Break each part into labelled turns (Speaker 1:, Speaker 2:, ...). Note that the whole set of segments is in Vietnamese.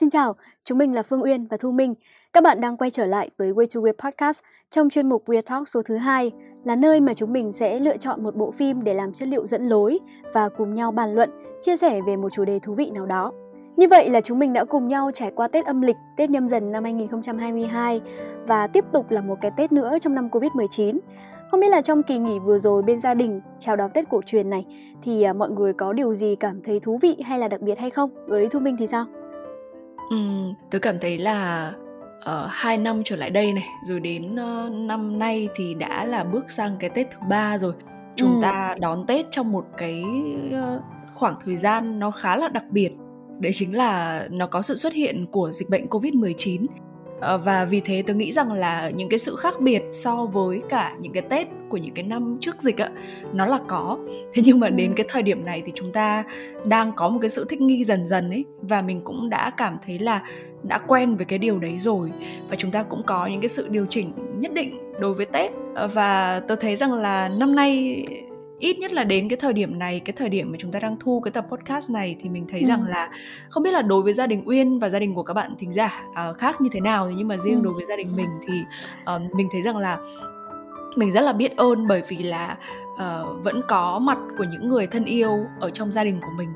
Speaker 1: Xin chào, chúng mình là Phương Uyên và Thu Minh. Các bạn đang quay trở lại với Way to Weird Podcast trong chuyên mục Weird Talk số thứ hai là nơi mà chúng mình sẽ lựa chọn một bộ phim để làm chất liệu dẫn lối và cùng nhau bàn luận, chia sẻ về một chủ đề thú vị nào đó. Như vậy là chúng mình đã cùng nhau trải qua Tết âm lịch, Tết nhâm dần năm 2022 và tiếp tục là một cái Tết nữa trong năm Covid-19. Không biết là trong kỳ nghỉ vừa rồi bên gia đình chào đón Tết cổ truyền này thì à, mọi người có điều gì cảm thấy thú vị hay là đặc biệt hay không? Với Thu Minh thì sao?
Speaker 2: Ừm, tớ cảm thấy là uh, hai năm trở lại đây này rồi đến uh, năm nay thì đã là bước sang cái Tết thứ ba rồi. Chúng ừ. ta đón Tết trong một cái uh, khoảng thời gian nó khá là đặc biệt. Đấy chính là nó có sự xuất hiện của dịch bệnh Covid-19 Ờ, và vì thế tôi nghĩ rằng là những cái sự khác biệt so với cả những cái tết của những cái năm trước dịch ạ nó là có. Thế nhưng mà đến ừ. cái thời điểm này thì chúng ta đang có một cái sự thích nghi dần dần ấy và mình cũng đã cảm thấy là đã quen với cái điều đấy rồi. Và chúng ta cũng có những cái sự điều chỉnh nhất định đối với tết. Ờ, và tôi thấy rằng là năm nay ít nhất là đến cái thời điểm này cái thời điểm mà chúng ta đang thu cái tập podcast này thì mình thấy ừ. rằng là không biết là đối với gia đình uyên và gia đình của các bạn thính giả uh, khác như thế nào nhưng mà riêng ừ. đối với gia đình mình thì uh, mình thấy rằng là mình rất là biết ơn bởi vì là uh, vẫn có mặt của những người thân yêu ở trong gia đình của mình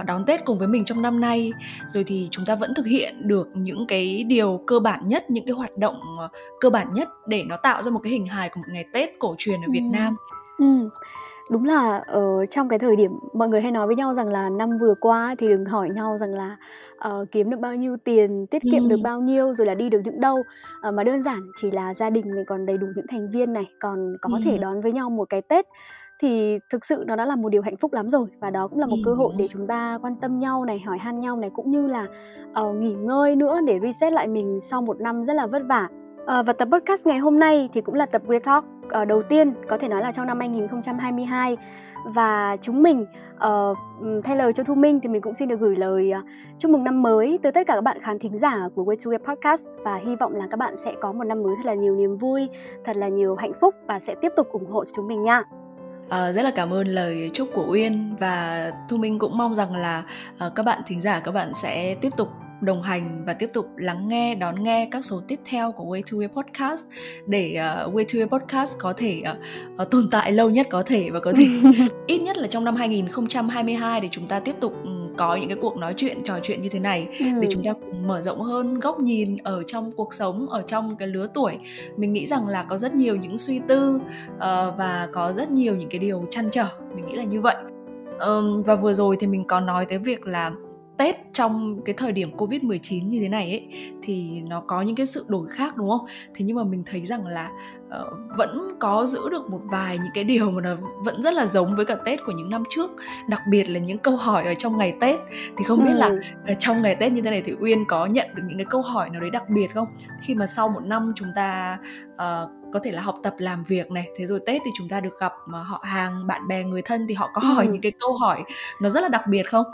Speaker 2: uh, đón tết cùng với mình trong năm nay rồi thì chúng ta vẫn thực hiện được những cái điều cơ bản nhất những cái hoạt động uh, cơ bản nhất để nó tạo ra một cái hình hài của một ngày tết cổ truyền ở ừ. việt nam
Speaker 1: ừ Đúng là ở trong cái thời điểm mọi người hay nói với nhau rằng là năm vừa qua thì đừng hỏi nhau rằng là, ờ, kiếm được bao nhiêu tiền, tiết kiệm được bao nhiêu, rồi là đi được những đâu, ờ, mà đơn giản chỉ là gia đình mình còn đầy đủ những thành viên này, còn có thể đón với nhau một cái Tết thì thực sự nó đã là một điều hạnh phúc lắm rồi. Và đó cũng là một cơ hội để chúng ta quan tâm nhau này, hỏi han nhau này, cũng như là, ờ, nghỉ ngơi nữa để reset lại mình sau một năm rất là vất vả. À, và tập podcast ngày hôm nay thì cũng là tập Weird Talk uh, đầu tiên có thể nói là trong năm 2022 và chúng mình uh, thay lời cho Thu Minh thì mình cũng xin được gửi lời uh, chúc mừng năm mới tới tất cả các bạn khán thính giả của Way to Get Podcast và hy vọng là các bạn sẽ có một năm mới thật là nhiều niềm vui, thật là nhiều hạnh phúc và sẽ tiếp tục ủng hộ cho chúng mình nha.
Speaker 2: À, rất là cảm ơn lời chúc của Uyên và Thu Minh cũng mong rằng là uh, các bạn thính giả các bạn sẽ tiếp tục đồng hành và tiếp tục lắng nghe đón nghe các số tiếp theo của Way to Way Podcast để uh, Way to Way Podcast có thể uh, uh, tồn tại lâu nhất có thể và có thể ít nhất là trong năm 2022 để chúng ta tiếp tục um, có những cái cuộc nói chuyện trò chuyện như thế này ừ. để chúng ta cùng mở rộng hơn góc nhìn ở trong cuộc sống ở trong cái lứa tuổi. Mình nghĩ rằng là có rất nhiều những suy tư uh, và có rất nhiều những cái điều chăn trở. Mình nghĩ là như vậy. Um, và vừa rồi thì mình có nói tới việc là Tết trong cái thời điểm Covid-19 như thế này ấy thì nó có những cái sự đổi khác đúng không? Thế nhưng mà mình thấy rằng là uh, vẫn có giữ được một vài những cái điều mà nó vẫn rất là giống với cả Tết của những năm trước, đặc biệt là những câu hỏi ở trong ngày Tết. Thì không biết ừ. là uh, trong ngày Tết như thế này thì Uyên có nhận được những cái câu hỏi nào đấy đặc biệt không? Khi mà sau một năm chúng ta uh, có thể là học tập làm việc này thế rồi tết thì chúng ta được gặp mà họ hàng bạn bè người thân thì họ có hỏi ừ. những cái câu hỏi nó rất là đặc biệt không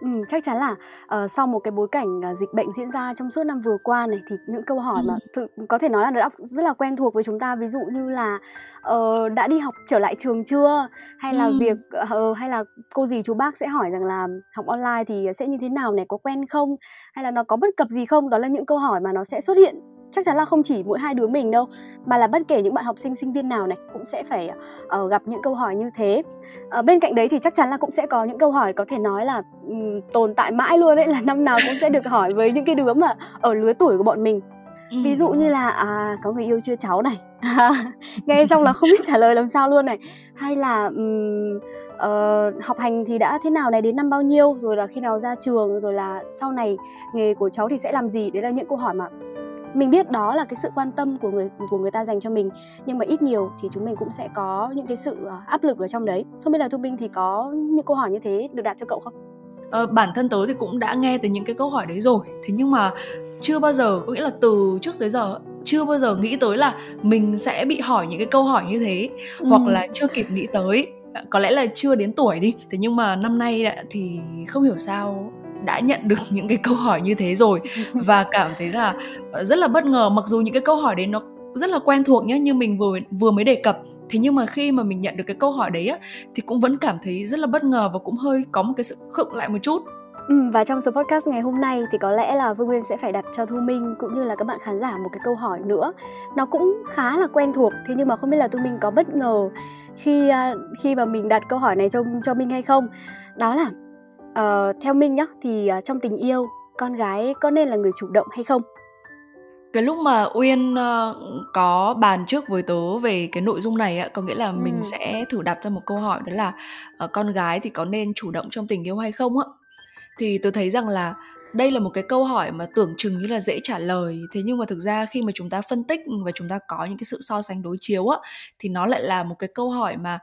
Speaker 1: Ừm, chắc chắn là, ờ, sau một cái bối cảnh, à, dịch bệnh diễn ra trong suốt năm vừa qua này, thì những câu hỏi mà thực có thể nói là đã rất là quen thuộc với chúng ta. Ví dụ như là, ờ, "Đã đi học trở lại trường chưa?" Hay là việc ờ, hay là cô dì chú bác sẽ hỏi rằng là "Học online thì sẽ như thế nào này, có quen không?" Hay là "Nó có bất cập gì không?" Đó là những câu hỏi mà nó sẽ xuất hiện chắc chắn là không chỉ mỗi hai đứa mình đâu mà là bất kể những bạn học sinh sinh viên nào này cũng sẽ phải uh, gặp những câu hỏi như thế. Uh, bên cạnh đấy thì chắc chắn là cũng sẽ có những câu hỏi có thể nói là um, tồn tại mãi luôn đấy là năm nào cũng sẽ được hỏi với những cái đứa mà ở lứa tuổi của bọn mình. Ví dụ như là à có người yêu chưa cháu này. Nghe xong là không biết trả lời làm sao luôn này. Hay là um, uh, học hành thì đã thế nào này đến năm bao nhiêu rồi là khi nào ra trường rồi là sau này nghề của cháu thì sẽ làm gì? Đấy là những câu hỏi mà mình biết đó là cái sự quan tâm của người của người ta dành cho mình nhưng mà ít nhiều thì chúng mình cũng sẽ có những cái sự ờ, áp lực ở trong đấy. Không biết là thu minh thì có những câu hỏi như thế được đặt cho cậu không?
Speaker 2: Ờ, bản thân tớ thì cũng đã nghe từ những cái câu hỏi đấy rồi. Thế nhưng mà chưa bao giờ có nghĩa là từ trước tới giờ chưa bao giờ nghĩ tới là mình sẽ bị hỏi những cái câu hỏi như thế ừ. hoặc là chưa kịp nghĩ tới. Có lẽ là chưa đến tuổi đi. Thế nhưng mà năm nay thì không hiểu sao đã nhận được những cái câu hỏi như thế rồi và cảm thấy là ờ, rất là bất ngờ mặc dù những cái câu hỏi đấy nó rất là quen thuộc nhé như mình vừa vừa mới đề cập thế nhưng mà khi mà mình nhận được cái câu hỏi đấy á thì cũng vẫn cảm thấy rất là bất ngờ và cũng hơi có một cái sự khựng lại một chút
Speaker 1: Ừm, và trong số podcast ngày hôm nay thì có lẽ là Vương Nguyên sẽ phải đặt cho Thu Minh cũng như là các bạn khán giả một cái câu hỏi nữa. Nó cũng khá là quen thuộc, thế nhưng mà không biết là Thu Minh có bất ngờ khi à, khi mà mình đặt câu hỏi này cho cho Minh hay không? Đó là ờ, theo Minh nhá thì à, trong tình yêu con gái có nên là người chủ động hay không?
Speaker 2: Cái lúc mà Uyên ờ, có bàn trước với tớ về cái nội dung này á, có nghĩa là mình sẽ thử đặt ra một câu hỏi đó là ờ, con gái thì có nên chủ động trong tình yêu hay không á? Thì tớ thấy rằng là đây là một cái câu hỏi mà tưởng chừng như là dễ trả lời. Thế nhưng mà thực ra khi mà chúng ta phân tích và chúng ta có những cái sự so sánh đối chiếu á thì nó lại là một cái câu hỏi mà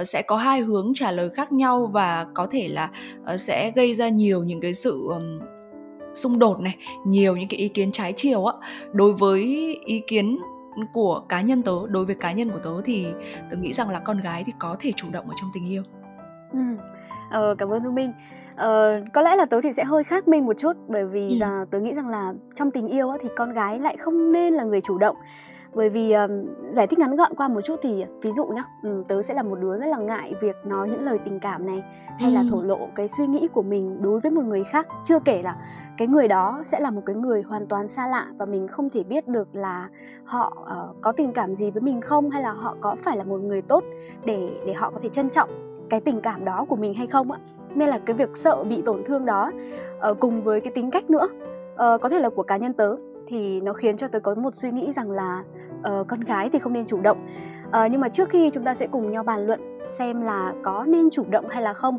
Speaker 2: uh, sẽ có hai hướng trả lời khác nhau và có thể là uh, sẽ gây ra nhiều những cái sự um, xung đột này nhiều những cái ý kiến trái chiều á. Đối với ý kiến của cá nhân tớ đối với cá nhân của tớ thì tớ nghĩ rằng là con gái thì có thể chủ động ở trong tình yêu.
Speaker 1: Ừ. ờ, cảm ơn thu minh ờ, có lẽ là tớ thì sẽ hơi khác minh một chút bởi vì ừ. giờ tớ nghĩ rằng là trong tình yêu á, thì con gái lại không nên là người chủ động bởi vì um, giải thích ngắn gọn qua một chút thì ví dụ nhá um, tớ sẽ là một đứa rất là ngại việc nói những lời tình cảm này hay ừ. là thổ lộ cái suy nghĩ của mình đối với một người khác chưa kể là cái người đó sẽ là một cái người hoàn toàn xa lạ và mình không thể biết được là họ uh, có tình cảm gì với mình không hay là họ có phải là một người tốt để để họ có thể trân trọng cái tình cảm đó của mình hay không ạ nên là cái việc sợ bị tổn thương đó uh, cùng với cái tính cách nữa uh, có thể là của cá nhân tớ thì nó khiến cho tớ có một suy nghĩ rằng là uh, con gái thì không nên chủ động. Uh, nhưng mà trước khi chúng ta sẽ cùng nhau bàn luận xem là có nên chủ động hay là không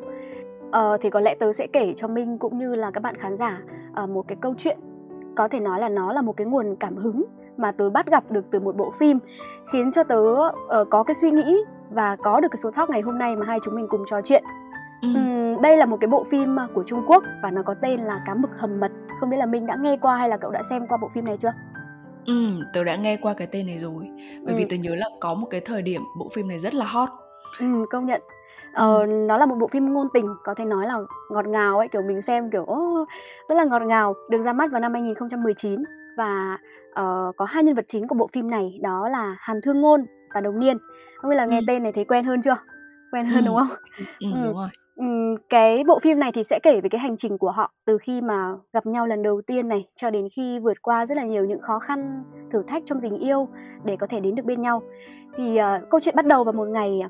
Speaker 1: uh, thì có lẽ tớ sẽ kể cho minh cũng như là các bạn khán giả uh, một cái câu chuyện. Có thể nói là nó là một cái nguồn cảm hứng mà tớ bắt gặp được từ một bộ phim khiến cho tớ uh, có cái suy nghĩ và có được cái số talk ngày hôm nay mà hai chúng mình cùng trò chuyện. Ừ. Uhm, đây là một cái bộ phim à, của Trung Quốc và nó có tên là Cá mực hầm mật. Không biết là Minh đã nghe qua hay là cậu đã xem qua bộ phim này chưa?
Speaker 2: Ừ, tớ đã nghe qua cái tên này rồi. Bởi ừ. vì tớ nhớ là có một cái thời điểm bộ phim này rất là hot.
Speaker 1: Ừ, công nhận. Ờ, nó là một bộ phim ngôn tình có thể nói là ngọt ngào ấy kiểu mình xem kiểu oh, rất là ngọt ngào được ra mắt vào năm 2019 và uh, có hai nhân vật chính của bộ phim này đó là Hàn Thương Ngôn và Đồng Niên không biết là nghe ừ. tên này thấy quen hơn chưa quen hơn ừ. đúng không
Speaker 2: ừ, ừ, đúng rồi
Speaker 1: cái bộ phim này thì sẽ kể về cái hành trình của họ từ khi mà gặp nhau lần đầu tiên này cho đến khi vượt qua rất là nhiều những khó khăn, thử thách trong tình yêu để có thể đến được bên nhau. Thì uh, câu chuyện bắt đầu vào một ngày à,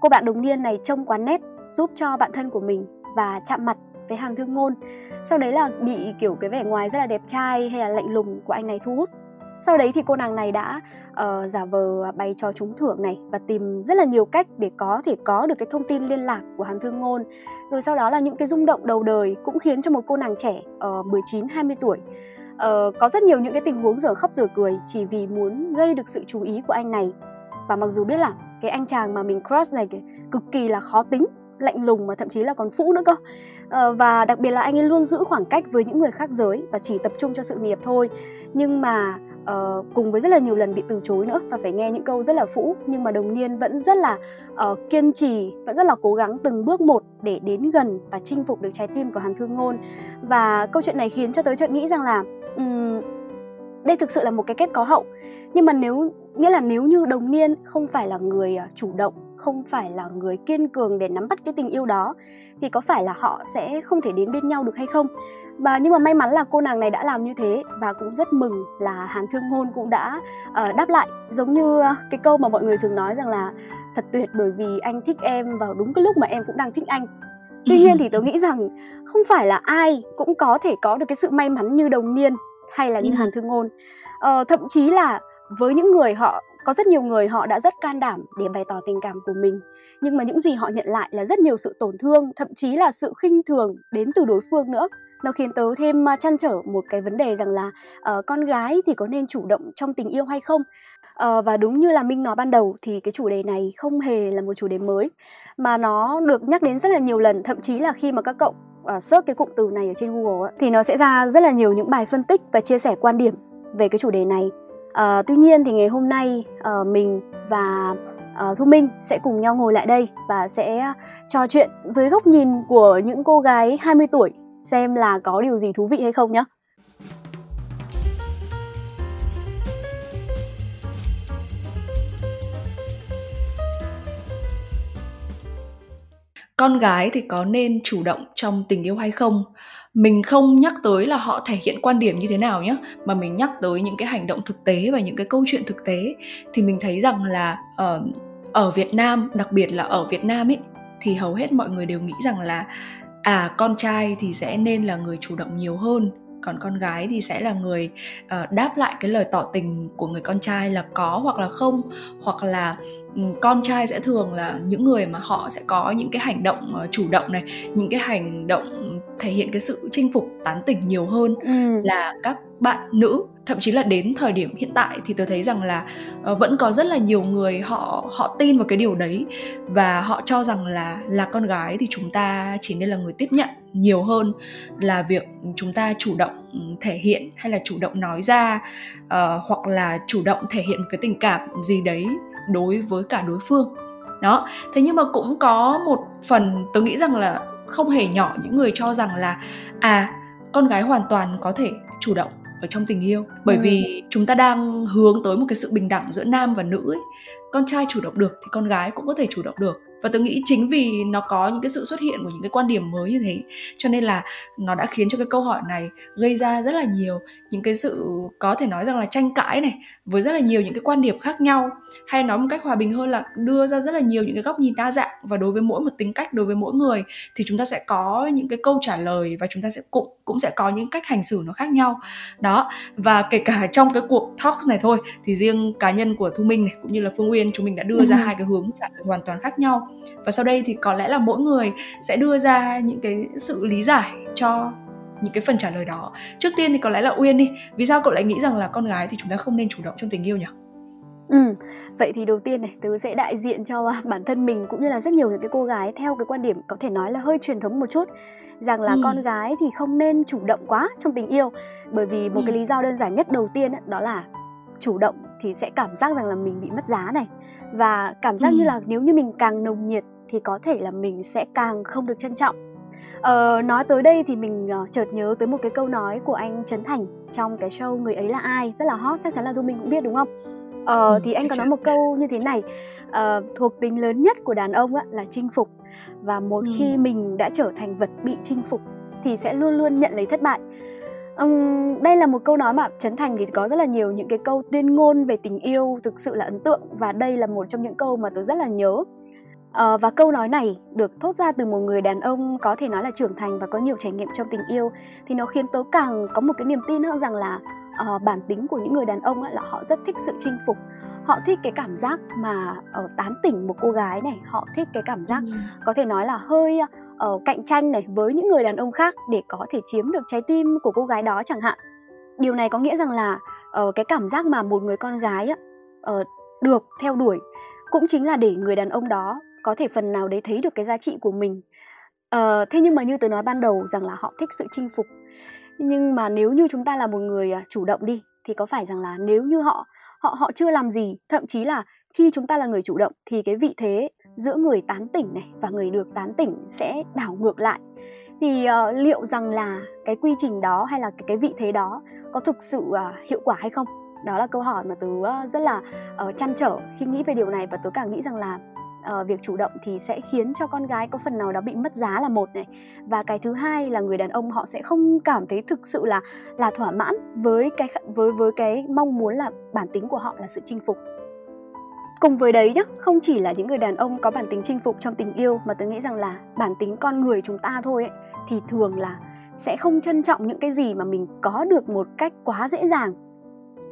Speaker 1: cô bạn đồng niên này trông quán nét giúp cho bạn thân của mình và chạm mặt với Hàn Thương Ngôn. Sau đấy là bị kiểu cái vẻ ngoài rất là đẹp trai hay là lạnh lùng của anh này thu hút sau đấy thì cô nàng này đã uh, giả vờ bày trò trúng thưởng này và tìm rất là nhiều cách để có thể có được cái thông tin liên lạc của Hàn Thương Ngôn. Rồi sau đó là những cái rung động đầu đời cũng khiến cho một cô nàng trẻ uh, 19 20 tuổi uh, có rất nhiều những cái tình huống dở khóc dở cười chỉ vì muốn gây được sự chú ý của anh này. Và mặc dù biết là cái anh chàng mà mình crush này cực kỳ là khó tính lạnh lùng mà thậm chí là còn phũ nữa cơ ờ, và đặc biệt là anh ấy luôn giữ khoảng cách với những người khác giới và chỉ tập trung cho sự nghiệp thôi nhưng mà uh, cùng với rất là nhiều lần bị từ chối nữa và phải nghe những câu rất là phũ nhưng mà đồng niên vẫn rất là uh, kiên trì vẫn rất là cố gắng từng bước một để đến gần và chinh phục được trái tim của hàn thương ngôn. Và câu chuyện này khiến cho tới chợt nghĩ rằng là um, đây thực sự là một cái kết có hậu. Nhưng mà nếu nghĩa là nếu như đồng niên không phải là người ờ, chủ động không phải là người kiên cường để nắm bắt cái tình yêu đó thì có phải là họ sẽ không thể đến bên nhau được hay không? Và nhưng mà may mắn là cô nàng này đã làm như thế và cũng rất mừng là Hàn Thương Ngôn cũng đã uh, đáp lại. Giống như cái câu mà mọi người thường nói rằng là thật tuyệt bởi vì anh thích em vào đúng cái lúc mà em cũng đang thích anh. Tuy nhiên thì tớ nghĩ rằng không phải là ai cũng có thể có được cái sự may mắn như đồng niên hay là như Hàn Thương Ngôn. Uh, thậm chí là với những người họ có rất nhiều người họ đã rất can đảm để bày tỏ tình cảm của mình nhưng mà những gì họ nhận lại là rất nhiều sự tổn thương thậm chí là sự khinh thường đến từ đối phương nữa nó khiến tớ thêm chăn trở một cái vấn đề rằng là uh, con gái thì có nên chủ động trong tình yêu hay không? Uh, và đúng như là minh nói ban đầu thì cái chủ đề này không hề là một chủ đề mới mà nó được nhắc đến rất là nhiều lần. Thậm chí là khi mà các cậu uh, search cái cụm từ này ở trên google ấy, thì nó sẽ ra rất là nhiều những bài phân tích và chia sẻ quan điểm về cái chủ đề này. Uh, tuy nhiên thì ngày hôm nay uh, mình và uh, Thu Minh sẽ cùng nhau ngồi lại đây và sẽ trò chuyện dưới góc nhìn của những cô gái 20 tuổi xem là có điều gì thú vị hay không nhé.
Speaker 2: Con gái thì có nên chủ động trong tình yêu hay không? mình không nhắc tới là họ thể hiện quan điểm như thế nào nhé mà mình nhắc tới những cái hành động thực tế và những cái câu chuyện thực tế thì mình thấy rằng là uh, ở Việt Nam đặc biệt là ở Việt Nam ấy thì hầu hết mọi người đều nghĩ rằng là à con trai thì sẽ nên là người chủ động nhiều hơn còn con gái thì sẽ là người uh, đáp lại cái lời tỏ tình của người con trai là có hoặc là không. Hoặc là um, con trai sẽ thường là những người mà họ sẽ có những cái hành động uh, chủ động này những cái hành động thể hiện cái sự chinh phục tán tỉnh nhiều hơn ừ. là các bạn nữ thậm chí là đến thời điểm hiện tại thì tôi thấy rằng là uh, vẫn có rất là nhiều người họ họ tin vào cái điều đấy và họ cho rằng là là con gái thì chúng ta chỉ nên là người tiếp nhận nhiều hơn là việc chúng ta chủ động ừ, thể hiện hay là chủ động nói ra uh, hoặc là chủ động thể hiện một cái tình cảm gì đấy đối với cả đối phương đó thế nhưng mà cũng có một phần tôi nghĩ rằng là không hề nhỏ những người cho rằng là à con gái hoàn toàn có thể chủ động ở trong tình yêu bởi ừ. vì chúng ta đang hướng tới một cái sự bình đẳng giữa nam và nữ ấy. con trai chủ động được thì con gái cũng có thể chủ động được và tôi nghĩ chính vì nó có những cái sự xuất hiện của những cái quan điểm mới như thế cho nên là nó đã khiến cho cái câu hỏi này gây ra rất là nhiều những cái sự có thể nói rằng là tranh cãi này với rất là nhiều những cái quan điểm khác nhau. Hay nói một cách hòa bình hơn là đưa ra rất là nhiều những cái góc nhìn đa dạng. Và đối với mỗi một tính cách đối với mỗi người thì chúng ta sẽ có những cái câu trả lời và chúng ta sẽ cũng cũng sẽ có những cách hành xử nó khác nhau. Đó. Và kể cả trong cái cuộc talks này thôi thì riêng cá nhân của thu minh này cũng như là phương uyên chúng mình đã đưa ừ. ra hai cái hướng trả lời hoàn toàn khác nhau. Và sau đây thì có lẽ là mỗi người sẽ đưa ra những cái sự lý giải cho những cái phần trả lời đó trước tiên thì có lẽ là uyên đi vì sao cậu lại nghĩ rằng là con gái thì chúng ta không nên chủ động trong tình yêu nhỉ
Speaker 1: Ừ, vậy thì đầu tiên này, tớ sẽ đại diện cho bản thân mình cũng như là rất nhiều những cái cô gái theo cái quan điểm có thể nói là hơi truyền thống một chút rằng là ừ. con gái thì không nên chủ động quá trong tình yêu bởi vì một ừ. cái lý do đơn giản nhất đầu tiên ấy, đó là chủ động thì sẽ cảm giác rằng là mình bị mất giá này và cảm giác ừ. như là nếu như mình càng nồng nhiệt thì có thể là mình sẽ càng không được trân trọng Ờ, nói tới đây thì mình uh, chợt nhớ tới một cái câu nói của anh Trấn Thành trong cái show người ấy là ai rất là hot chắc chắn là thu minh cũng biết đúng không? Ờ, ừ, thì anh có nói một câu như thế này uh, thuộc tính lớn nhất của đàn ông á, là chinh phục. Và một ừ. khi mình đã trở thành vật bị chinh phục thì sẽ luôn luôn nhận lấy thất bại. Um, đây là một câu nói mà Trấn Thành thì có rất là nhiều những cái câu tuyên ngôn về tình yêu thực sự là ấn tượng. Và đây là một trong những câu mà tôi rất là nhớ À, và câu nói này được thốt ra từ một người đàn ông có thể nói là trưởng thành và có nhiều trải nghiệm trong tình yêu. Thì nó khiến tớ càng có một cái niềm tin hơn rằng là uh, bản tính của những người đàn ông ấy là họ rất thích sự chinh phục. Họ thích cái cảm giác mà uh, tán tỉnh một cô gái này. Họ thích cái cảm giác ừ. có thể nói là hơi uh, cạnh tranh này với những người đàn ông khác để có thể chiếm được trái tim của cô gái đó chẳng hạn. Điều này có nghĩa rằng là uh, cái cảm giác mà một người con gái uh, được theo đuổi cũng chính là để người đàn ông đó có thể phần nào đấy thấy được cái giá trị của mình. Uh, thế nhưng mà như tôi nói ban đầu rằng là họ thích sự chinh phục. Nhưng mà nếu như chúng ta là một người à, chủ động đi thì có phải rằng là nếu như họ họ họ chưa làm gì thậm chí là khi chúng ta là người chủ động thì cái vị thế giữa người tán tỉnh này và người được tán tỉnh sẽ đảo ngược lại. Thì uh, liệu rằng là cái quy trình đó hay là cái, cái vị thế đó có thực sự uh, hiệu quả hay không? Đó là câu hỏi mà tớ uh, rất là uh, chăn trở khi nghĩ về điều này và tớ càng nghĩ rằng là uh, việc chủ động thì sẽ khiến cho con gái có phần nào đó bị mất giá là một này. Và cái thứ hai là người đàn ông họ sẽ không cảm thấy thực sự là là thỏa mãn với cái với với cái mong muốn là bản tính của họ là sự chinh phục. Cùng với đấy nhá không chỉ là những người đàn ông có bản tính chinh phục trong tình yêu mà tôi nghĩ rằng là bản tính con người chúng ta thôi ấy, thì thường là sẽ không trân trọng những cái gì mà mình có được một cách quá dễ dàng.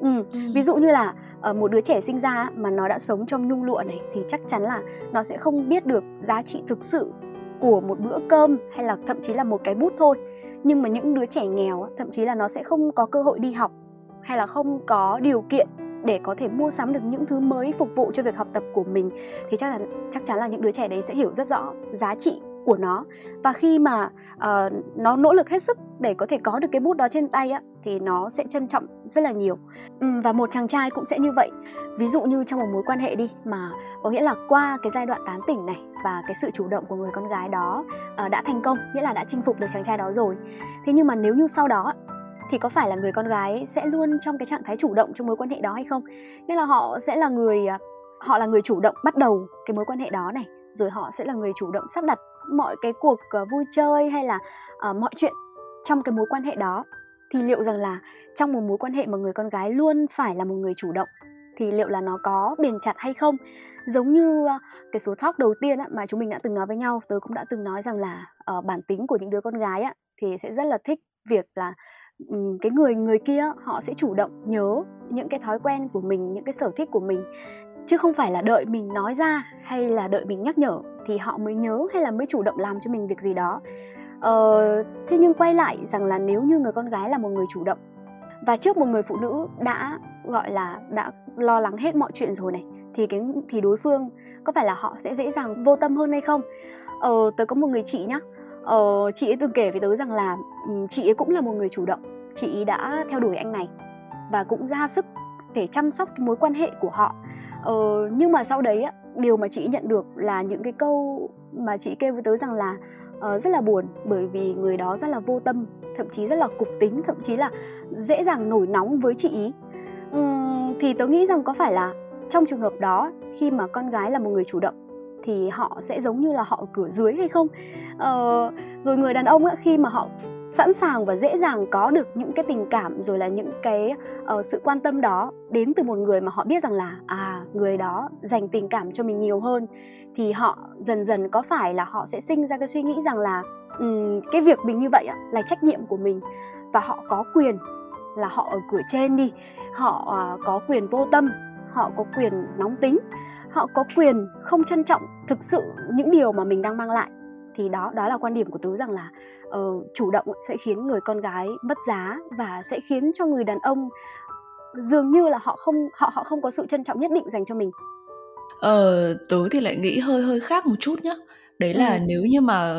Speaker 1: Ừ, ví dụ như là uh, một đứa trẻ sinh ra mà nó đã sống trong nhung lụa này thì chắc chắn là nó sẽ không biết được giá trị thực sự của một bữa cơm hay là thậm chí là một cái bút thôi. Nhưng mà những đứa trẻ nghèo thậm chí là nó sẽ không có cơ hội đi học hay là không có điều kiện để có thể mua sắm được những thứ mới phục vụ cho việc học tập của mình thì chắc là chắc chắn là những đứa trẻ đấy sẽ hiểu rất rõ giá trị của nó. Và khi mà uh, nó nỗ lực hết sức để có thể có được cái bút đó trên tay á thì nó sẽ trân trọng rất là nhiều. Uhm, và một chàng trai cũng sẽ như vậy. Ví dụ như trong một mối quan hệ đi mà có nghĩa là qua cái giai đoạn tán tỉnh này và cái sự chủ động của người con gái đó uh, đã thành công nghĩa là đã chinh phục được chàng trai đó rồi. Thế nhưng mà nếu như sau đó thì có phải là người con gái sẽ luôn trong cái trạng thái chủ động trong mối quan hệ đó hay không? Nghĩa là họ sẽ là người ờ, họ là người chủ động bắt đầu cái mối quan hệ đó này rồi họ sẽ là người chủ động sắp đặt mọi cái cuộc uh, vui chơi hay là uh, mọi chuyện trong cái mối quan hệ đó thì liệu rằng là trong một mối quan hệ mà người con gái luôn phải là một người chủ động thì liệu là nó có bền chặt hay không? Giống như ờ, cái số talk đầu tiên mà chúng mình đã từng nói với nhau tớ cũng đã từng nói rằng là uh, bản tính của những đứa con gái á, thì sẽ rất là thích việc là um, cái người người kia họ sẽ chủ động nhớ những cái thói quen của mình những cái sở thích của mình chứ không phải là đợi mình nói ra hay là đợi mình nhắc nhở thì họ mới nhớ hay là mới chủ động làm cho mình việc gì đó. Ờ, thế nhưng quay lại rằng là nếu như người con gái là một người chủ động và trước một người phụ nữ đã gọi là đã lo lắng hết mọi chuyện rồi này thì cái thì đối phương có phải là họ sẽ dễ dàng vô tâm hơn hay không? Ờ tớ có một người chị nhá. Ờ chị ấy từng kể với tớ rằng là chị ấy cũng là một người chủ động. Chị ấy đã theo đuổi anh này và cũng ra sức để chăm sóc cái mối quan hệ của họ ờ, nhưng mà sau đấy điều mà chị nhận được là những cái câu mà chị kêu với tớ rằng là uh, rất là buồn bởi vì người đó rất là vô tâm thậm chí rất là cục tính thậm chí là dễ dàng nổi nóng với chị ý. Uhm, thì tớ nghĩ rằng có phải là trong trường hợp đó khi mà con gái là một người chủ động thì họ sẽ giống như là họ cửa dưới hay không? Ờ, rồi người đàn ông ấy, khi mà họ sẵn sàng và dễ dàng có được những cái tình cảm rồi là những cái uh, sự quan tâm đó đến từ một người mà họ biết rằng là à người đó dành tình cảm cho mình nhiều hơn thì họ dần dần có phải là họ sẽ sinh ra cái suy nghĩ rằng là um, cái việc mình như vậy á, là trách nhiệm của mình và họ có quyền là họ ở cửa trên đi họ uh, có quyền vô tâm họ có quyền nóng tính họ có quyền không trân trọng thực sự những điều mà mình đang mang lại. Thì đó đó là quan điểm của tứ rằng là uh, chủ động sẽ khiến người con gái mất giá và sẽ khiến cho người đàn ông dường như là họ không họ họ không có sự trân trọng nhất định dành cho mình.
Speaker 2: Ờ tứ thì lại nghĩ hơi hơi khác một chút nhá. Đấy là ừ. nếu như mà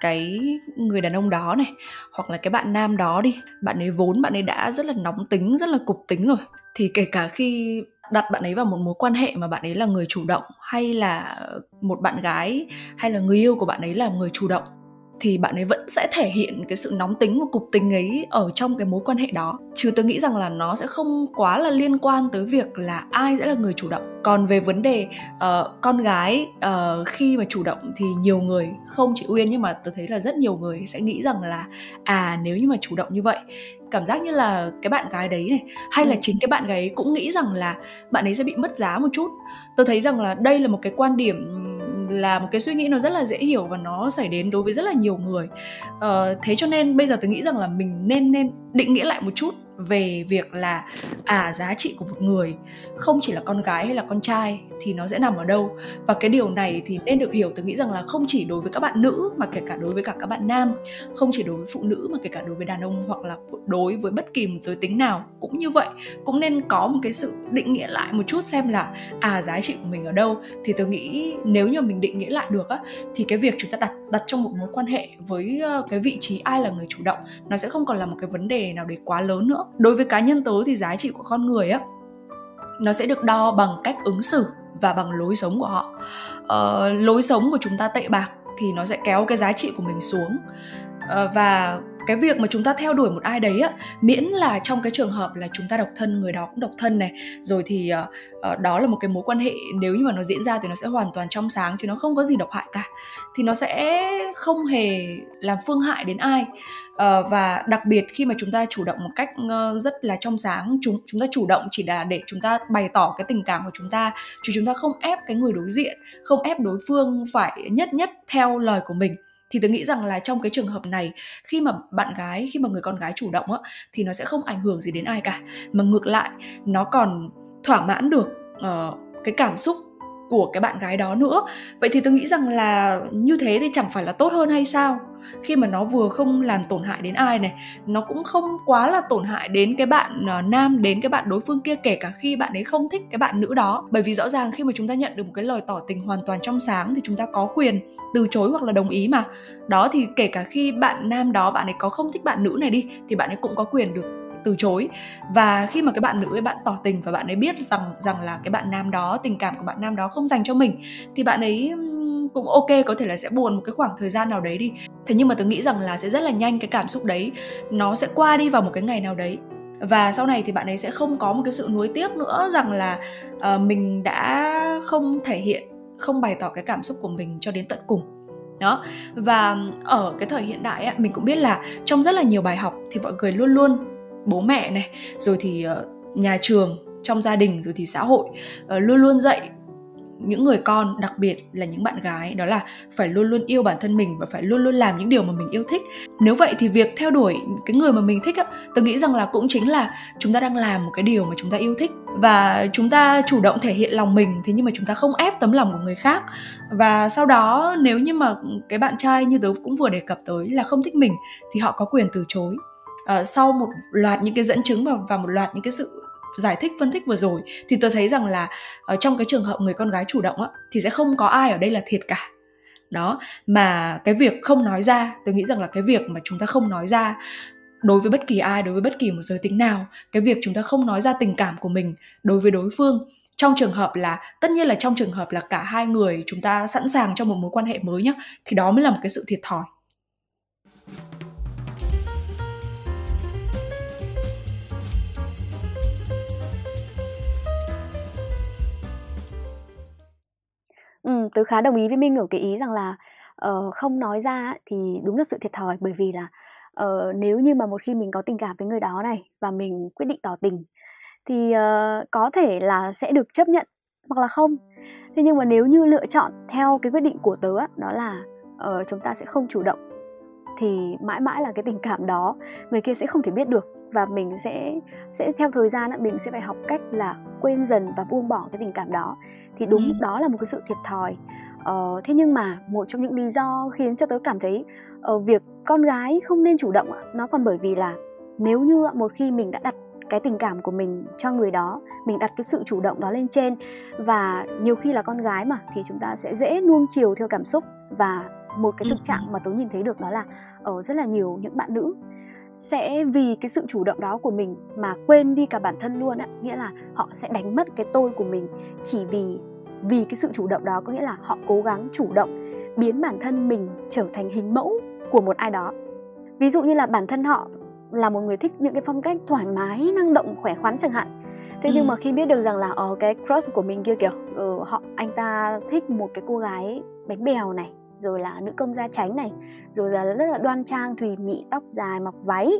Speaker 2: cái người đàn ông đó này hoặc là cái bạn nam đó đi bạn ấy vốn bạn ấy đã rất là nóng tính rất là cục tính rồi thì kể cả khi đặt bạn ấy vào một mối quan hệ mà bạn ấy là người chủ động, hay là một bạn gái, hay là người yêu của bạn ấy là người chủ động? Thì bạn ấy vẫn sẽ thể hiện cái sự nóng tính và cục tính ấy ở trong cái mối quan hệ đó. Chứ tôi nghĩ rằng là nó sẽ không quá là liên quan tới việc là ai sẽ là người chủ động. Còn về vấn đề uh, con gái uh, khi mà chủ động thì nhiều người không chỉ uyên nhưng mà tôi thấy là rất nhiều người sẽ nghĩ rằng là à nếu như mà chủ động như vậy cảm giác như là cái bạn gái đấy này hay là ừ. chính cái bạn gái ấy cũng nghĩ rằng là bạn ấy sẽ bị mất giá một chút. Tôi thấy rằng là đây là một cái quan điểm là một cái suy nghĩ nó rất là dễ hiểu và nó xảy đến đối với rất là nhiều người. Uh, thế cho nên bây giờ tôi nghĩ rằng là mình nên nên định nghĩa lại một chút về việc là à giá trị của một người không chỉ là con gái hay là con trai thì nó sẽ nằm ở đâu. Và cái điều này thì nên được hiểu. Tôi nghĩ rằng là không chỉ đối với các bạn nữ mà kể cả đối với cả các bạn nam, không chỉ đối với phụ nữ mà kể cả đối với đàn ông hoặc là đối với bất kỳ một giới tính nào cũng như vậy. Cũng nên có một cái sự định nghĩa lại một chút xem là à giá trị của mình ở đâu. Thì tôi nghĩ nếu như mình định nghĩa lại được á, thì cái việc chúng ta đặt đặt trong một mối quan hệ với ờ, cái vị trí ai là người chủ động nó sẽ không còn là một cái vấn đề nào đấy quá lớn nữa đối với cá nhân tớ thì giá trị của con người á nó sẽ được đo bằng cách ứng xử và bằng lối sống của họ. Ờ, lối sống của chúng ta tệ bạc thì nó sẽ kéo cái giá trị của mình xuống. Ờ, và cái việc mà chúng ta theo đuổi một ai đấy á miễn là trong cái trường hợp là chúng ta độc thân người đó cũng độc thân này rồi thì uh, đó là một cái mối quan hệ nếu như mà nó diễn ra thì nó sẽ hoàn toàn trong sáng chứ nó không có gì độc hại cả. Thì nó sẽ không hề làm phương hại đến ai. Uh, và đặc biệt khi mà chúng ta chủ động một cách uh, rất là trong sáng chúng chúng ta chủ động chỉ là để chúng ta bày tỏ cái tình cảm của chúng ta chứ chúng ta không ép cái người đối diện không ép đối phương phải nhất nhất theo lời của mình thì tôi nghĩ rằng là trong cái trường hợp này khi mà bạn gái khi mà người con gái chủ động á thì nó sẽ không ảnh hưởng gì đến ai cả. Mà ngược lại nó còn thỏa mãn được uh, cái cảm xúc của cái bạn gái đó nữa. Vậy thì tôi nghĩ rằng là như thế thì chẳng phải là tốt hơn hay sao? Khi mà nó vừa không làm tổn hại đến ai này nó cũng không quá là tổn hại đến cái bạn uh, nam đến cái bạn đối phương kia kể cả khi bạn ấy không thích cái bạn nữ đó. Bởi vì rõ ràng khi mà chúng ta nhận được một cái lời tỏ tình hoàn toàn trong sáng thì chúng ta có quyền từ chối hoặc là đồng ý mà. Đó thì kể cả khi bạn nam đó bạn ấy có không thích bạn nữ này đi thì bạn ấy cũng có quyền được từ chối. Và khi mà cái bạn nữ ấy bạn tỏ tình và bạn ấy biết rằng rằng là cái bạn nam đó tình cảm của bạn nam đó không dành cho mình thì bạn ấy cũng ok có thể là sẽ buồn một cái khoảng thời gian nào đấy đi. Thế nhưng mà tôi nghĩ rằng là sẽ rất là nhanh cái cảm xúc đấy nó sẽ qua đi vào một cái ngày nào đấy. Và sau này thì bạn ấy sẽ không có một cái sự nuối tiếc nữa rằng là uh, mình đã không thể hiện không bày tỏ cái cảm xúc của mình cho đến tận cùng. Đó. Và ở cái thời hiện đại ấy, mình cũng biết là trong rất là nhiều bài học thì mọi người luôn luôn bố mẹ này rồi thì uh, nhà trường trong gia đình rồi thì xã hội uh, luôn luôn dạy những người con đặc biệt là những bạn gái đó là phải luôn luôn yêu bản thân mình và phải luôn luôn làm những điều mà mình yêu thích. Nếu vậy thì việc theo đuổi cái người mà mình thích á tôi nghĩ rằng là cũng chính là chúng ta đang làm một cái điều mà chúng ta yêu thích. Và chúng ta chủ động thể hiện lòng mình thế nhưng mà chúng ta không ép tấm lòng của người khác. Và sau đó nếu như mà cái bạn trai như tớ cũng vừa đề cập tới là không thích mình thì họ có quyền từ chối. Uh, sau một loạt những cái dẫn chứng và, và một loạt những cái sự giải thích, phân tích vừa rồi, thì tôi thấy rằng là ở trong cái trường hợp người con gái chủ động á, thì sẽ không có ai ở đây là thiệt cả. Đó, mà cái việc không nói ra tôi nghĩ rằng là cái việc mà chúng ta không nói ra đối với bất kỳ ai, đối với bất kỳ một giới tính nào, cái việc chúng ta không nói ra tình cảm của mình đối với đối phương, trong trường hợp là, tất nhiên là trong trường hợp là cả hai người chúng ta sẵn sàng cho một mối quan hệ mới nhá, thì đó mới là một cái sự thiệt thòi.
Speaker 1: Ừm, tớ khá đồng ý với Minh ở cái ý rằng là, ờ, không nói ra thì đúng là sự thiệt thòi, bởi vì là, ờ, nếu như mà một khi mình có tình cảm với người đó này, và mình quyết định tỏ tình thì, ờ, có thể là sẽ được chấp nhận hoặc là không. Thế nhưng mà nếu như lựa chọn theo cái quyết định của tớ á, đó là, ờ, chúng ta sẽ không chủ động, thì mãi mãi là cái tình cảm đó người kia sẽ không thể biết được và mình sẽ sẽ theo thời gian mình sẽ phải học cách là quên dần và buông bỏ cái tình cảm đó. Thì đúng ừ. đó là một cái sự thiệt thòi. Ờ, thế nhưng mà một trong những lý do khiến cho tớ cảm thấy uh, việc con gái không nên chủ động nó còn bởi vì là nếu như một khi mình đã đặt cái tình cảm của mình cho người đó mình đặt cái sự chủ động đó lên trên và nhiều khi là con gái mà thì chúng ta sẽ dễ nuông chiều theo cảm xúc. Và một cái thực trạng mà tớ nhìn thấy được đó là ở rất là nhiều những bạn nữ sẽ vì cái sự chủ động đó của mình mà quên đi cả bản thân luôn á. Nghĩa là họ sẽ đánh mất cái tôi của mình chỉ vì vì cái sự chủ động đó. Có nghĩa là họ cố gắng chủ động biến bản thân mình trở thành hình mẫu của một ai đó. Ví dụ như là bản thân họ là một người thích những cái phong cách thoải mái năng động khỏe khoắn chẳng hạn. Thế ừ. nhưng mà khi biết được rằng là ở ờ, cái crush của mình kia kiểu ừ, họ anh ta thích một cái cô gái bánh bèo này rồi là nữ công gia tránh này. Rồi là rất là đoan trang thùy mị tóc dài mặc váy.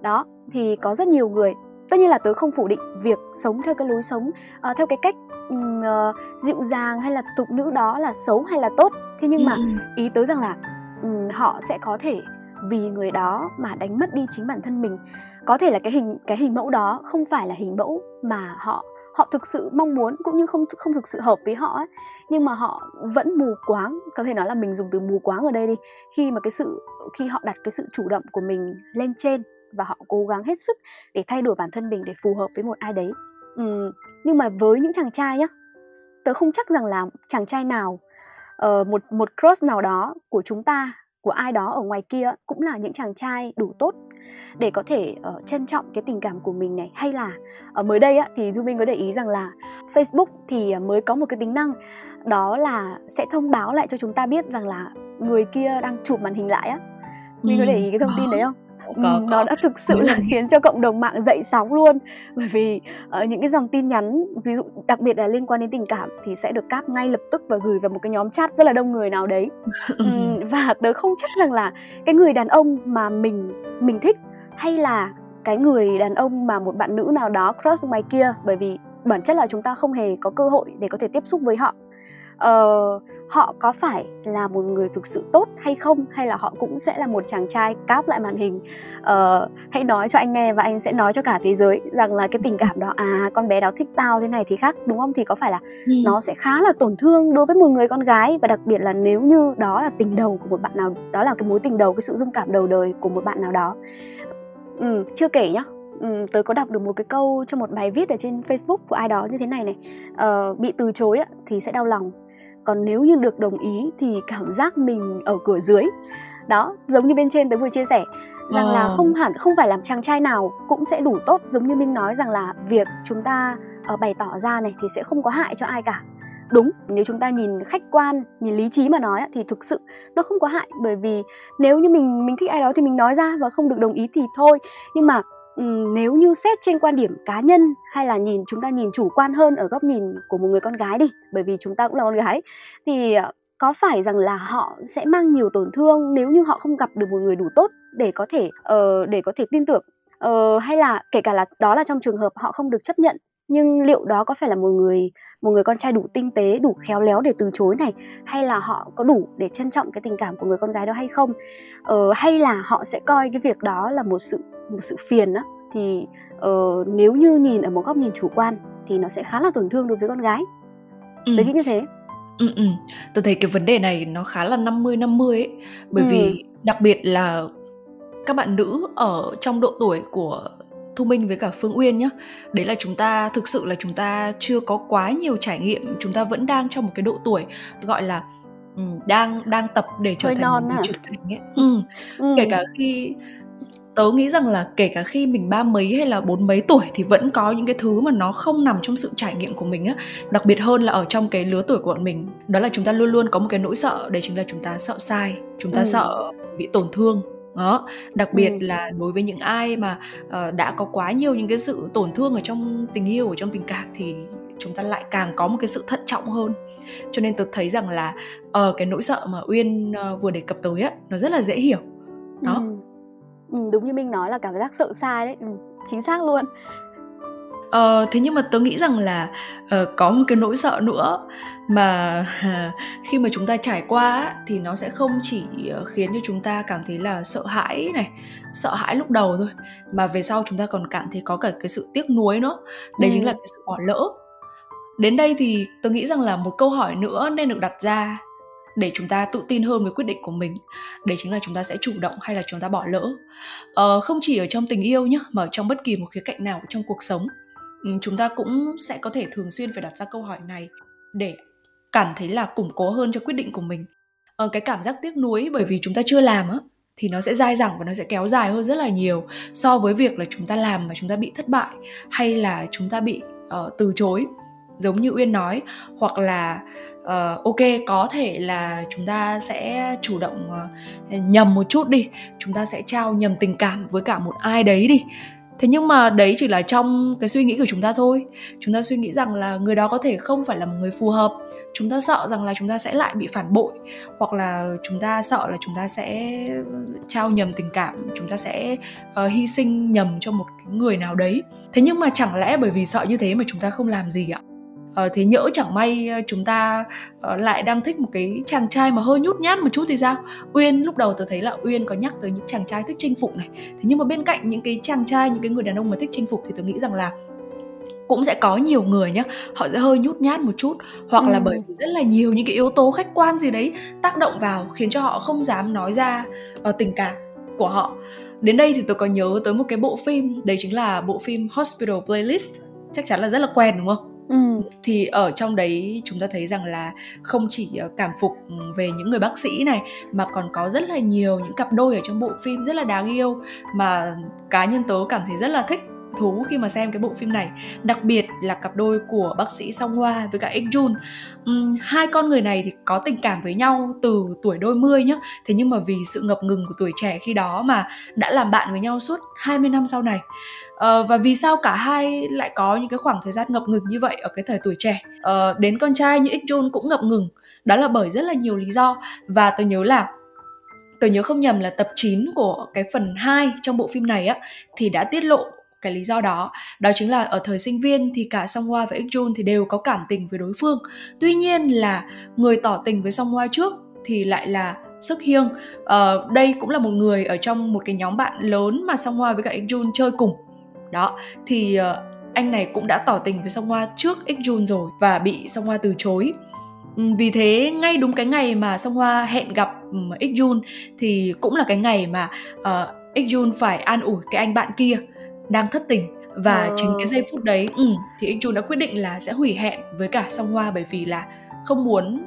Speaker 1: Đó thì có rất nhiều người. Tất nhiên là tớ không phủ định việc sống theo cái lối sống uh, theo cái cách uh, dịu dàng hay là tục nữ đó là xấu hay là tốt. Thế nhưng mà ừ. ý tớ rằng là um, họ sẽ có thể vì người đó mà đánh mất đi chính bản thân mình. Có thể là cái hình cái hình mẫu đó không phải là hình mẫu mà họ họ thực sự mong muốn cũng như không không thực sự hợp với họ ấy. Nhưng mà họ vẫn mù quáng có thể nói là mình dùng từ mù quáng ở đây đi. Khi mà cái sự khi họ đặt cái sự chủ động của mình lên trên và họ cố gắng hết sức để thay đổi bản thân mình để phù hợp với một ai đấy. Ừ, nhưng mà với những chàng trai nhá tớ không chắc rằng là chàng trai nào uh, một một cross nào đó của chúng ta của ai đó ở ngoài kia cũng là những chàng trai đủ tốt để có thể uh, trân trọng cái tình cảm của mình này. Hay là ở uh, mới đây á, thì thu minh có để ý rằng là facebook thì uh, mới có một cái tính năng đó là sẽ thông báo lại cho chúng ta biết rằng là người kia đang chụp màn hình lại á. Minh ừ. có để ý cái thông tin đấy không có, nó đã thực sự là khiến cho cộng đồng mạng dậy sóng luôn. Bởi vì uh, những cái dòng tin nhắn ví dụ đặc biệt là liên quan đến tình cảm thì sẽ được cáp ngay lập tức và gửi vào một cái nhóm chat rất là đông người nào đấy. Um, và tớ không chắc rằng là cái người đàn ông mà mình mình thích hay là cái người đàn ông mà một bạn nữ nào đó crush ngoài kia bởi vì bản chất là chúng ta không hề có cơ hội để có thể tiếp xúc với họ. Uh, họ có phải là một người thực sự tốt hay không? Hay là họ cũng sẽ là một chàng trai cáp lại màn hình? Uh, hãy nói cho anh nghe và anh sẽ nói cho cả thế giới rằng là cái tình cảm đó à con bé đó thích tao thế này thì khác đúng không? Thì có phải là ừ. nó sẽ khá là tổn thương đối với một người con gái? Và đặc biệt là nếu như đó là tình đầu của một bạn nào đó là cái mối tình đầu cái sự dung cảm đầu đời của một bạn nào đó. Ừ, chưa kể nhá. Ừ, tớ có đọc được một cái câu trong một bài viết ở trên Facebook của ai đó như thế này này. Uh, bị từ chối thì sẽ đau lòng còn nếu như được đồng ý thì cảm giác mình ở cửa dưới. Đó giống như bên trên tớ vừa chia sẻ rằng là ờ. không hẳn không phải làm chàng trai nào cũng sẽ đủ tốt. Giống như minh nói rằng là việc chúng ta uh, bày tỏ ra này thì sẽ không có hại cho ai cả. Đúng nếu chúng ta nhìn khách quan nhìn lý trí mà nói thì thực sự nó không có hại. Bởi vì nếu như mình mình thích ai đó thì mình nói ra và không được đồng ý thì thôi. Nhưng mà Ừ, nếu như xét trên quan điểm cá nhân hay là nhìn chúng ta nhìn chủ quan hơn ở góc nhìn của một người con gái đi bởi vì chúng ta cũng là con gái thì ờ, có phải rằng là họ sẽ mang nhiều tổn thương nếu như họ không gặp được một người đủ tốt để có thể uh, để có thể tin tưởng? Uh, hay là kể cả là đó là trong trường hợp họ không được chấp nhận nhưng liệu đó có phải là một người một người con trai đủ tinh tế đủ khéo léo để từ chối này? Hay là họ có đủ để trân trọng cái tình cảm của người con gái đó hay không? Ờ, hay là họ sẽ coi cái việc đó là một sự một sự phiền đó thì uh, nếu như nhìn ở một góc nhìn chủ quan thì nó sẽ khá là tổn thương đối với con gái. Ừ. tôi nghĩ như thế.
Speaker 2: Ừ ừ. Tôi thấy cái vấn đề này nó khá là 50 50 ấy. Bởi ừ. vì đặc biệt là các bạn nữ ở trong độ tuổi của Thu Minh với cả Phương Uyên nhá. Đấy là chúng ta thực sự là chúng ta chưa có quá nhiều trải nghiệm, chúng ta vẫn đang trong một cái độ tuổi gọi là um, đang đang tập để trở Hơi thành non một người trưởng thành ấy. Ừ. ừ. Kể cả khi tớ nghĩ rằng là kể cả khi mình ba mấy hay là bốn mấy tuổi thì vẫn có những cái thứ mà nó không nằm trong sự trải nghiệm của mình á đặc biệt hơn là ở trong cái lứa tuổi của bọn mình đó là chúng ta luôn luôn có một cái nỗi sợ đấy chính là chúng ta sợ sai chúng ta ừ. sợ bị tổn thương đó đặc biệt ừ. là đối với những ai mà uh, đã có quá nhiều những cái sự tổn thương ở trong tình yêu ở trong tình cảm thì chúng ta lại càng có một cái sự thận trọng hơn. Cho nên tôi thấy rằng là uh, cái nỗi sợ mà uyên uh, vừa đề cập tới á nó rất là dễ hiểu. Đó. Ừ.
Speaker 1: Ừ, đúng như minh nói là cảm giác sợ sai đấy. Ừ, chính xác luôn
Speaker 2: Ờ, thế nhưng mà tớ nghĩ rằng là uh, có một cái nỗi sợ nữa mà uh, khi mà chúng ta trải qua thì nó sẽ không chỉ uh, khiến cho chúng ta cảm thấy là sợ hãi này, sợ hãi lúc đầu thôi mà về sau chúng ta còn cảm thấy có cả cái sự tiếc nuối nữa. Đấy ừ. chính là cái sự bỏ lỡ. Đến đây thì tớ nghĩ rằng là một câu hỏi nữa nên được đặt ra để chúng ta tự tin hơn với quyết định của mình đấy chính là chúng ta sẽ chủ động hay là chúng ta bỏ lỡ ờ, không chỉ ở trong tình yêu nhá mà trong bất kỳ một khía cạnh nào trong cuộc sống Ừ, chúng ta cũng sẽ có thể thường xuyên phải đặt ra câu hỏi này để cảm thấy là củng cố hơn cho quyết định của mình. Ờ, cái cảm giác tiếc nuối bởi vì chúng ta chưa làm á thì nó sẽ dai dẳng và nó sẽ kéo dài hơn rất là nhiều so với việc là chúng ta làm mà chúng ta bị thất bại hay là chúng ta bị uh, từ chối. Giống như uyên nói hoặc là uh, ok có thể là chúng ta sẽ chủ động uh, nhầm một chút đi chúng ta sẽ trao nhầm tình cảm với cả một ai đấy đi thế nhưng mà đấy chỉ là trong cái suy nghĩ của chúng ta thôi. Chúng ta suy nghĩ rằng là người đó có thể không phải là một người phù hợp. Chúng ta sợ rằng là chúng ta sẽ lại bị phản bội hoặc là chúng ta sợ là chúng ta sẽ trao nhầm tình cảm chúng ta sẽ uh, hy sinh nhầm cho một cái người nào đấy. Thế nhưng mà chẳng lẽ bởi vì sợ như thế mà chúng ta không làm gì ạ? Uh, thế nhỡ chẳng may uh, chúng ta uh, lại đang thích một cái chàng trai mà hơi nhút nhát một chút thì sao? Uyên lúc đầu tôi thấy là uyên có nhắc tới những chàng trai thích chinh phục này. Thế nhưng mà bên cạnh những cái chàng trai những cái người đàn ông mà thích chinh phục thì tôi nghĩ rằng là cũng sẽ có nhiều người nhá họ sẽ hơi nhút nhát một chút. Hoặc ừ. là bởi vì rất là nhiều những cái yếu tố khách quan gì đấy tác động vào khiến cho họ không dám nói ra uh, tình cảm của họ. Đến đây thì tôi có nhớ tới một cái bộ phim đấy chính là bộ phim Hospital Playlist chắc chắn là rất là quen đúng không? Ừ. thì ở trong đấy chúng ta thấy rằng là không chỉ ờ, cảm phục về những người bác sĩ này mà còn có rất là nhiều những cặp đôi ở trong bộ phim rất là đáng yêu mà cá nhân tớ cảm thấy rất là thích thú khi mà xem cái bộ phim này. Đặc biệt là cặp đôi của bác sĩ Song Hoa với cả Ích Jun uhm, hai con người này thì có tình cảm với nhau từ tuổi đôi mươi nhá. Thế nhưng mà vì sự ngập ngừng của tuổi trẻ khi đó mà đã làm bạn với nhau suốt 20 năm sau này Ờ, và vì sao cả hai lại có những cái khoảng thời gian ngập ngừng như vậy ở cái thời tuổi trẻ? Uh, đến con trai như Ikjun cũng ngập ngừng. Đó là bởi rất là nhiều lý do. Và tôi nhớ là tôi nhớ không nhầm là tập 9 của cái phần 2 trong bộ phim này á thì đã tiết lộ cái lý do đó. Đó chính là ở thời sinh viên thì cả Song Hoa và Ích Jun thì đều có cảm tình với đối phương. Tuy nhiên là người tỏ tình với Song Hoa trước thì lại là Sức Hiêng uh, đây cũng là một người ở trong một cái nhóm bạn lớn mà Song Hoa với cả Ích Jun chơi cùng đó thì uh, anh này cũng đã tỏ tình với Song Hoa trước Ích Jun rồi và bị Song Hoa từ chối. Vì thế ngay đúng cái ngày mà Song Hoa hẹn gặp Ích Jun thì cũng là cái ngày mà uh, Ích Jun phải an ủi cái anh bạn kia đang thất tình. Và ờ. chính cái giây phút đấy ừ, thì anh Jun đã quyết định là sẽ hủy hẹn với cả Song Hoa bởi vì là không muốn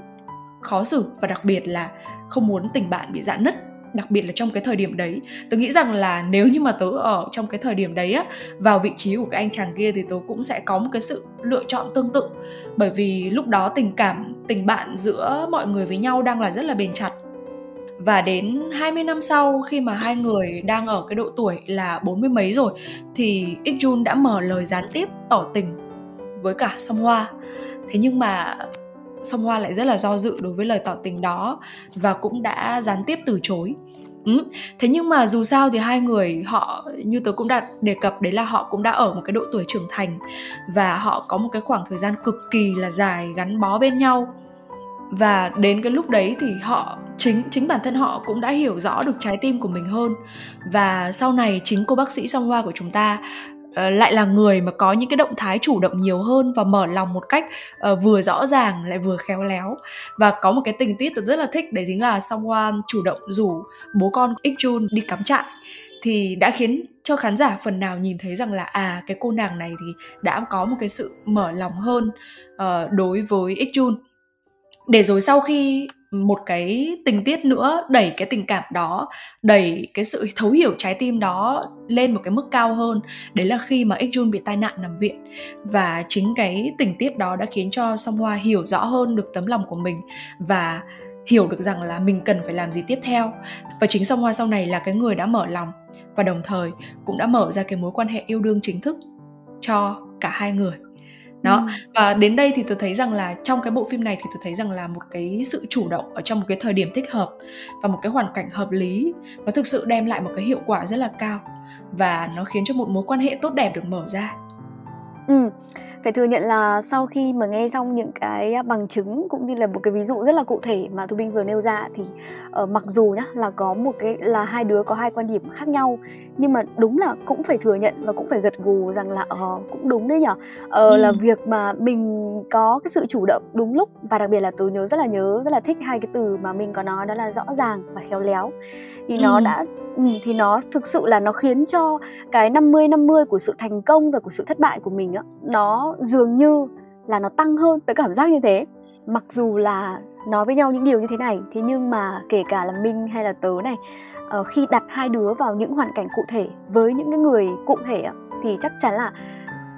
Speaker 2: khó xử và đặc biệt là không muốn tình bạn bị dạn nứt đặc biệt là trong cái thời điểm đấy. Tớ nghĩ rằng là nếu như mà tớ ở trong cái thời điểm đấy á, vào vị trí của cái anh chàng kia thì tớ cũng sẽ có một cái sự lựa chọn tương tự. Bởi vì lúc đó tình cảm, tình bạn giữa mọi người với nhau đang là rất là bền chặt. Và đến 20 năm sau, khi mà hai người đang ở cái độ tuổi là bốn mươi mấy rồi, thì Ích đã mở lời gián tiếp tỏ tình với cả Song Hoa. Thế nhưng mà song hoa lại rất là do dự đối với lời tỏ tình đó và cũng đã gián tiếp từ chối Ừ. Thế nhưng mà dù sao thì hai người họ, như tôi cũng đã đề cập, đấy là họ cũng đã ở một cái độ tuổi trưởng thành và họ có một cái khoảng thời gian cực kỳ là dài gắn bó bên nhau và đến cái lúc đấy thì họ, chính chính bản thân họ cũng đã hiểu rõ được trái tim của mình hơn và sau này chính cô bác sĩ song hoa của chúng ta Ờ, lại là người mà có những cái động thái chủ động nhiều hơn và mở lòng một cách uh, vừa rõ ràng lại vừa khéo léo. Và có một cái tình tiết tôi rất là thích đấy chính là song hoa chủ động rủ bố con Ích Jun đi cắm trại. Thì đã khiến cho khán giả phần nào nhìn thấy rằng là à cái cô nàng này thì đã có một cái sự mở lòng hơn uh, đối với Ích Jun để rồi sau khi một cái tình tiết nữa, đẩy cái tình cảm đó, đẩy cái sự thấu hiểu trái tim đó lên một cái mức cao hơn. Đấy là khi mà Ích Jun bị tai nạn nằm viện. Và chính cái tình tiết đó đã khiến cho Song Hoa hiểu rõ hơn được tấm lòng của mình và hiểu được rằng là mình cần phải làm gì tiếp theo. Và chính Song Hoa sau này là cái người đã mở lòng và đồng thời cũng đã mở ra cái mối quan hệ yêu đương chính thức cho cả hai người đó. Và đến đây thì tôi thấy rằng là trong cái bộ phim này thì tôi thấy rằng là một cái sự chủ động ở trong một cái thời điểm thích hợp và một cái hoàn cảnh hợp lý nó thực sự đem lại một cái hiệu quả rất là cao và nó khiến cho một mối quan hệ tốt đẹp được mở ra.
Speaker 1: Ừ phải thừa nhận là sau khi mà nghe xong những cái bằng chứng cũng như là một cái ví dụ rất là cụ thể mà thu minh vừa nêu ra thì uh, mặc dù nhá là có một cái là hai đứa có hai quan điểm khác nhau nhưng mà đúng là cũng phải thừa nhận và cũng phải gật gù rằng là uh, cũng đúng đấy nhở uh, ừ. là việc mà mình có cái sự chủ động đúng lúc và đặc biệt là tôi nhớ rất là nhớ rất là thích hai cái từ mà mình có nói đó là rõ ràng và khéo léo thì ừ. nó đã Ừ, thì nó thực sự là nó khiến cho cái 50 50 của sự thành công và của sự thất bại của mình á nó dường như là nó tăng hơn tới cảm giác như thế. Mặc dù là nói với nhau những điều như thế này thế nhưng mà kể cả là Minh hay là tớ này uh, khi đặt hai đứa vào những hoàn cảnh cụ thể với những cái người cụ thể thì chắc chắn là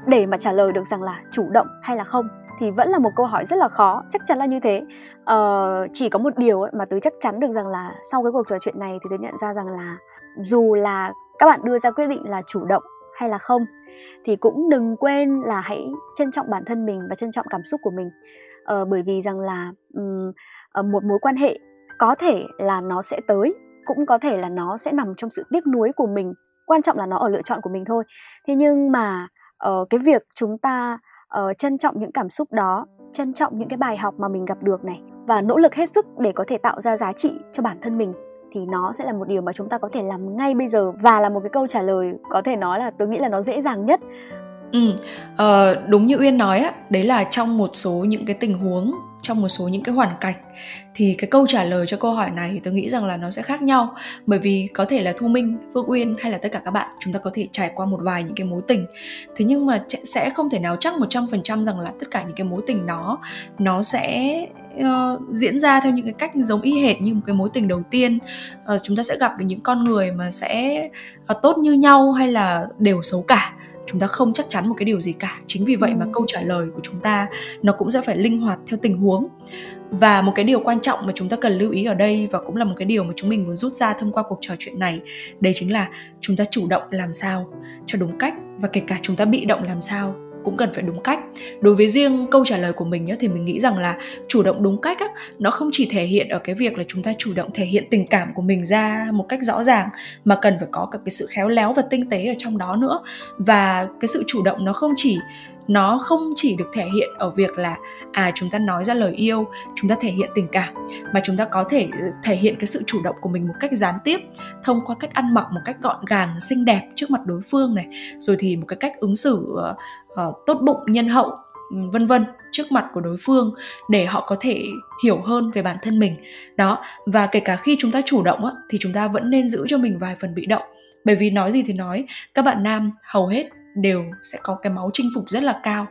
Speaker 1: để mà trả lời được rằng là chủ động hay là không thì vẫn là một câu hỏi rất là khó chắc chắn là như thế. Ờ, chỉ có một điều mà tôi chắc chắn được rằng là sau cái cuộc trò chuyện này thì tôi nhận ra rằng là dù là các bạn đưa ra quyết định là chủ động hay là không thì cũng đừng quên là hãy trân trọng bản thân mình và trân trọng cảm xúc của mình. Ờ, bởi vì rằng là um, một mối quan hệ có thể là nó sẽ tới cũng có thể là nó sẽ nằm trong sự tiếc nuối của mình quan trọng là nó ở lựa chọn của mình thôi. Thế nhưng mà uh, cái việc chúng ta uh, trân trọng những cảm xúc đó trân trọng những cái bài học mà mình gặp được này và nỗ lực hết sức để có thể tạo ra giá trị cho bản thân mình thì nó sẽ là một điều mà chúng ta có thể làm ngay bây giờ và là một cái câu trả lời có thể nói là tôi nghĩ là nó dễ dàng nhất.
Speaker 2: Ừ uh, đúng như uyên nói á đấy là trong một số những cái tình huống trong một số những cái hoàn cảnh. Thì cái câu trả lời cho câu hỏi này thì tôi nghĩ rằng là nó sẽ khác nhau. Bởi vì có thể là thu minh phương uyên hay là tất cả các bạn chúng ta có thể trải qua một vài những cái mối tình. Thế nhưng mà sẽ không thể nào chắc một trăm phần trăm rằng là tất cả những cái mối tình đó nó sẽ uh, diễn ra theo những cái cách giống y hệt như một cái mối tình đầu tiên. Uh, chúng ta sẽ gặp được những con người mà sẽ uh, tốt như nhau hay là đều xấu cả chúng ta không chắc chắn một cái điều gì cả. Chính vì vậy ừ. mà câu trả lời của chúng ta nó cũng sẽ phải linh hoạt theo tình huống. Và một cái điều quan trọng mà chúng ta cần lưu ý ở đây và cũng là một cái điều mà chúng mình muốn rút ra thông qua cuộc trò chuyện này đây chính là chúng ta chủ động làm sao cho đúng cách và kể cả chúng ta bị động làm sao cũng cần phải đúng cách. Đối với riêng câu trả lời của mình nhá, thì mình nghĩ rằng là chủ động đúng cách á, nó không chỉ thể hiện ở cái việc là chúng ta chủ động thể hiện tình cảm của mình ra một cách rõ ràng mà cần phải có cả cái sự khéo léo và tinh tế ở trong đó nữa. Và cái sự chủ động nó không chỉ nó không chỉ được thể hiện ở việc là à chúng ta nói ra lời yêu chúng ta thể hiện tình cảm mà chúng ta có thể ừ, thể hiện cái sự chủ động của mình một cách gián tiếp thông qua cách ăn mặc một cách gọn gàng xinh đẹp trước mặt đối phương này rồi thì một cái cách ứng xử uh, uh, tốt bụng nhân hậu ừ, vân vân trước mặt của đối phương để họ có thể hiểu hơn về bản thân mình. Đó và kể cả khi chúng ta chủ động á, thì chúng ta vẫn nên giữ cho mình vài phần bị động. Bởi vì nói gì thì nói các bạn nam hầu hết đều sẽ có cái máu chinh phục rất là cao.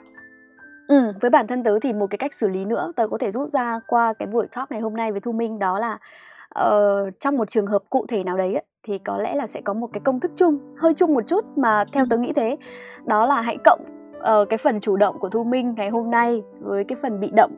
Speaker 1: Ừ, với bản thân tớ thì một cái cách xử lý nữa tớ có thể rút ra qua cái buổi talk ngày hôm nay với Thu Minh đó là uh, trong một trường hợp cụ thể nào đấy ấy, thì có lẽ là sẽ có một cái công thức chung hơi chung một chút mà theo tớ nghĩ thế. Đó là hãy cộng uh, cái phần chủ động của Thu Minh ngày hôm nay với cái phần bị động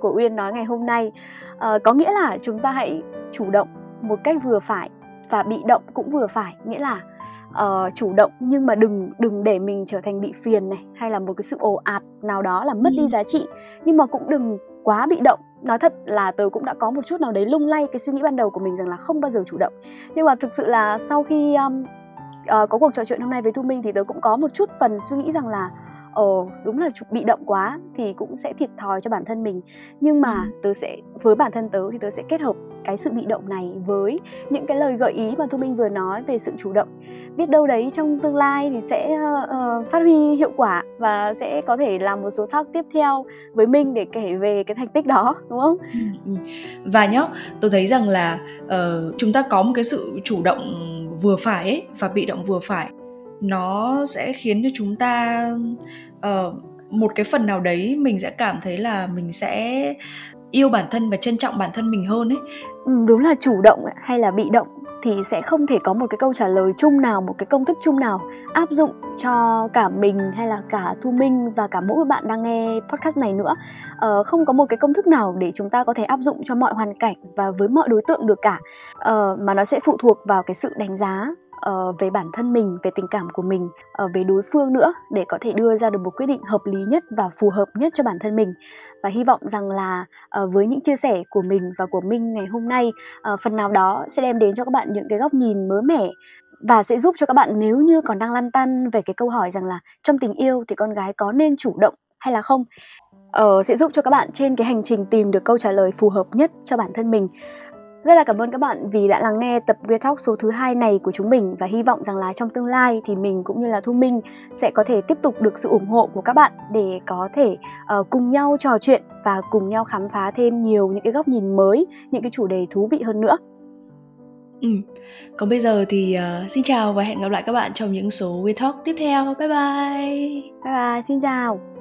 Speaker 1: của Uyên nói ngày hôm nay. Uh, có nghĩa là chúng ta hãy chủ động một cách vừa phải và bị động cũng vừa phải nghĩa là uh, chủ động nhưng mà đừng đừng để mình trở thành bị phiền này hay là một cái sự ồ ạt nào đó làm mất đi giá trị. Nhưng mà cũng đừng quá bị động. Nói thật là tớ cũng đã có một chút nào đấy lung lay cái suy nghĩ ban đầu của mình rằng là không bao giờ chủ động. Nhưng mà thực sự là sau khi um, uh, có cuộc trò chuyện hôm nay với thu minh thì tớ cũng có một chút phần suy nghĩ rằng là ồ đúng là bị động quá thì cũng sẽ thiệt thòi cho bản thân mình. Nhưng mà ừ. tớ sẽ với bản thân tớ thì tớ sẽ kết hợp cái sự bị động này với những cái lời gợi ý mà thu minh vừa nói về sự chủ động. Biết đâu đấy trong tương lai thì sẽ uh, phát huy hiệu quả và sẽ có thể làm một số talk tiếp theo với minh để kể về cái thành tích đó đúng không? Ừ,
Speaker 2: ừ. Và nhá tôi thấy rằng là uh, chúng ta có một cái sự chủ động vừa phải ấy, và bị động vừa phải nó sẽ khiến cho chúng ta uh, một cái phần nào đấy mình sẽ cảm thấy là mình sẽ yêu bản thân và trân trọng bản thân mình hơn ấy.
Speaker 1: Ừ, đúng là chủ động hay là bị động thì sẽ không thể có một cái câu trả lời chung nào một cái công thức chung nào áp dụng cho cả mình hay là cả thu minh và cả mỗi bạn đang nghe podcast này nữa. Ờ, không có một cái công thức nào để chúng ta có thể áp dụng cho mọi hoàn cảnh và với mọi đối tượng được cả. Ờ, mà nó sẽ phụ thuộc vào cái sự đánh giá uh, về bản thân mình về tình cảm của mình uh, về đối phương nữa để có thể đưa ra được một quyết định hợp lý nhất và phù hợp nhất cho bản thân mình. Và hy vọng rằng là uh, với những chia sẻ của mình và của minh ngày hôm nay uh, phần nào đó sẽ đem đến cho các bạn những cái góc nhìn mới mẻ và sẽ giúp cho các bạn nếu như còn đang lăn tăn về cái câu hỏi rằng là trong tình yêu thì con gái có nên chủ động hay là không? Uh, sẽ giúp cho các bạn trên cái hành trình tìm được câu trả lời phù hợp nhất cho bản thân mình rất là cảm ơn các bạn vì đã lắng nghe tập Weird Talk số thứ hai này của chúng mình và hy vọng rằng là trong tương lai thì mình cũng như là Thu Minh sẽ có thể tiếp tục được sự ủng hộ của các bạn để có thể uh, cùng nhau trò chuyện và cùng nhau khám phá thêm nhiều những cái góc nhìn mới, những cái chủ đề thú vị hơn nữa.
Speaker 2: Ừ. Còn bây giờ thì uh, xin chào và hẹn gặp lại các bạn trong những số Weird Talk tiếp theo. Bye bye.
Speaker 1: Bye bye, xin chào.